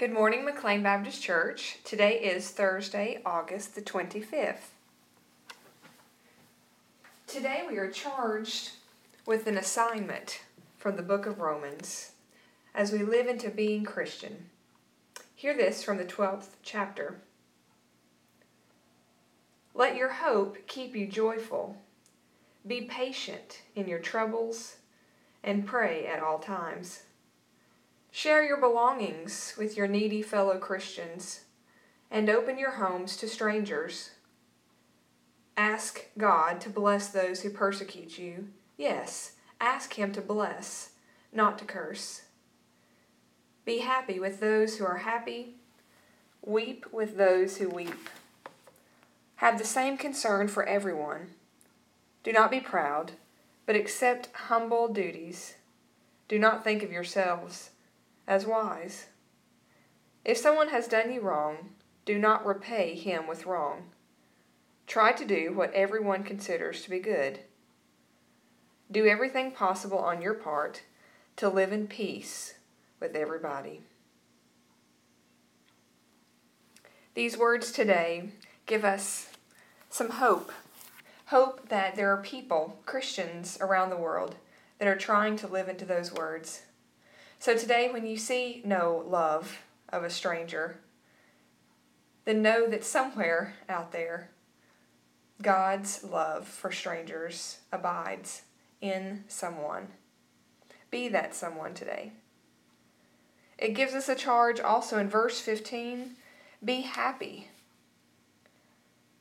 Good morning, McLean Baptist Church. Today is Thursday, August the 25th. Today we are charged with an assignment from the book of Romans as we live into being Christian. Hear this from the 12th chapter. Let your hope keep you joyful. Be patient in your troubles and pray at all times. Share your belongings with your needy fellow Christians and open your homes to strangers. Ask God to bless those who persecute you. Yes, ask Him to bless, not to curse. Be happy with those who are happy. Weep with those who weep. Have the same concern for everyone. Do not be proud, but accept humble duties. Do not think of yourselves as wise. If someone has done you wrong, do not repay him with wrong. Try to do what everyone considers to be good. Do everything possible on your part to live in peace with everybody. These words today give us some hope. Hope that there are people, Christians around the world, that are trying to live into those words. So today, when you see no love of a stranger, then know that somewhere out there, God's love for strangers abides in someone. Be that someone today. It gives us a charge also in verse 15 be happy.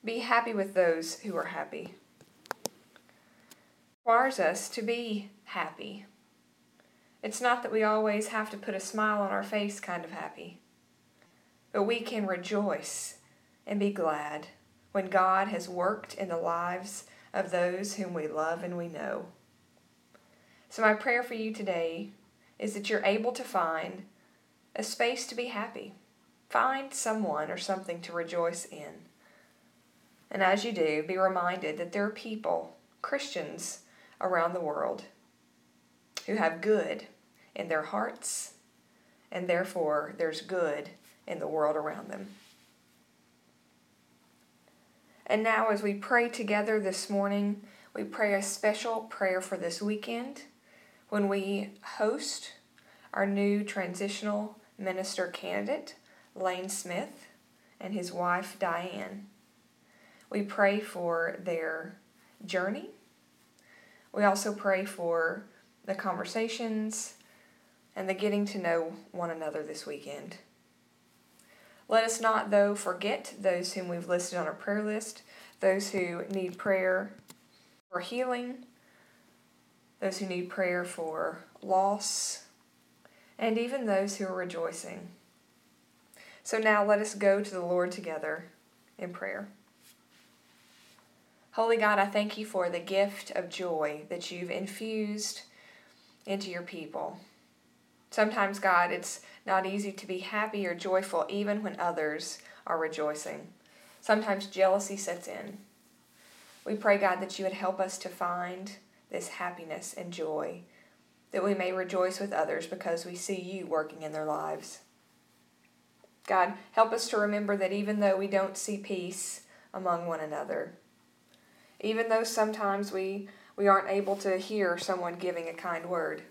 Be happy with those who are happy. Requires us to be happy. It's not that we always have to put a smile on our face kind of happy, but we can rejoice and be glad when God has worked in the lives of those whom we love and we know. So, my prayer for you today is that you're able to find a space to be happy. Find someone or something to rejoice in. And as you do, be reminded that there are people, Christians, around the world who have good in their hearts, and therefore there's good in the world around them. And now, as we pray together this morning, we pray a special prayer for this weekend when we host our new transitional minister candidate, Lane Smith, and his wife, Diane. We pray for their journey. We also pray for the conversations and the getting to know one another this weekend. Let us not, though, forget those whom we've listed on our prayer list, those who need prayer for healing, those who need prayer for loss, and even those who are rejoicing. So now let us go to the Lord together in prayer. Holy God, I thank you for the gift of joy that you've infused into your people. Sometimes, God, it's not easy to be happy or joyful even when others are rejoicing. Sometimes jealousy sets in. We pray, God, that you would help us to find this happiness and joy, that we may rejoice with others because we see you working in their lives. God, help us to remember that even though we don't see peace among one another, even though sometimes we, we aren't able to hear someone giving a kind word,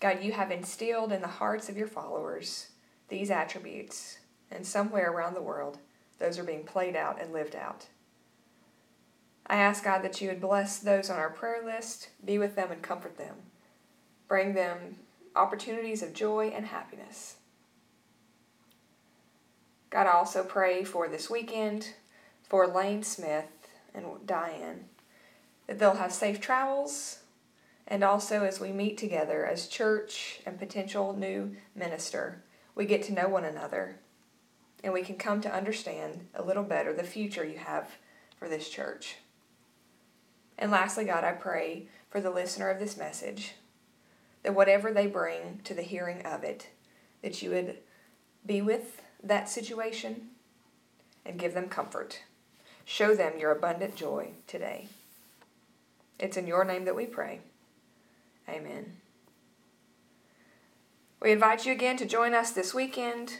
God, you have instilled in the hearts of your followers these attributes, and somewhere around the world, those are being played out and lived out. I ask God that you would bless those on our prayer list, be with them and comfort them, bring them opportunities of joy and happiness. God, I also pray for this weekend for Lane Smith and Diane, that they'll have safe travels and also, as we meet together as church and potential new minister, we get to know one another and we can come to understand a little better the future you have for this church. And lastly, God, I pray for the listener of this message that whatever they bring to the hearing of it, that you would be with that situation and give them comfort. Show them your abundant joy today. It's in your name that we pray. Amen. We invite you again to join us this weekend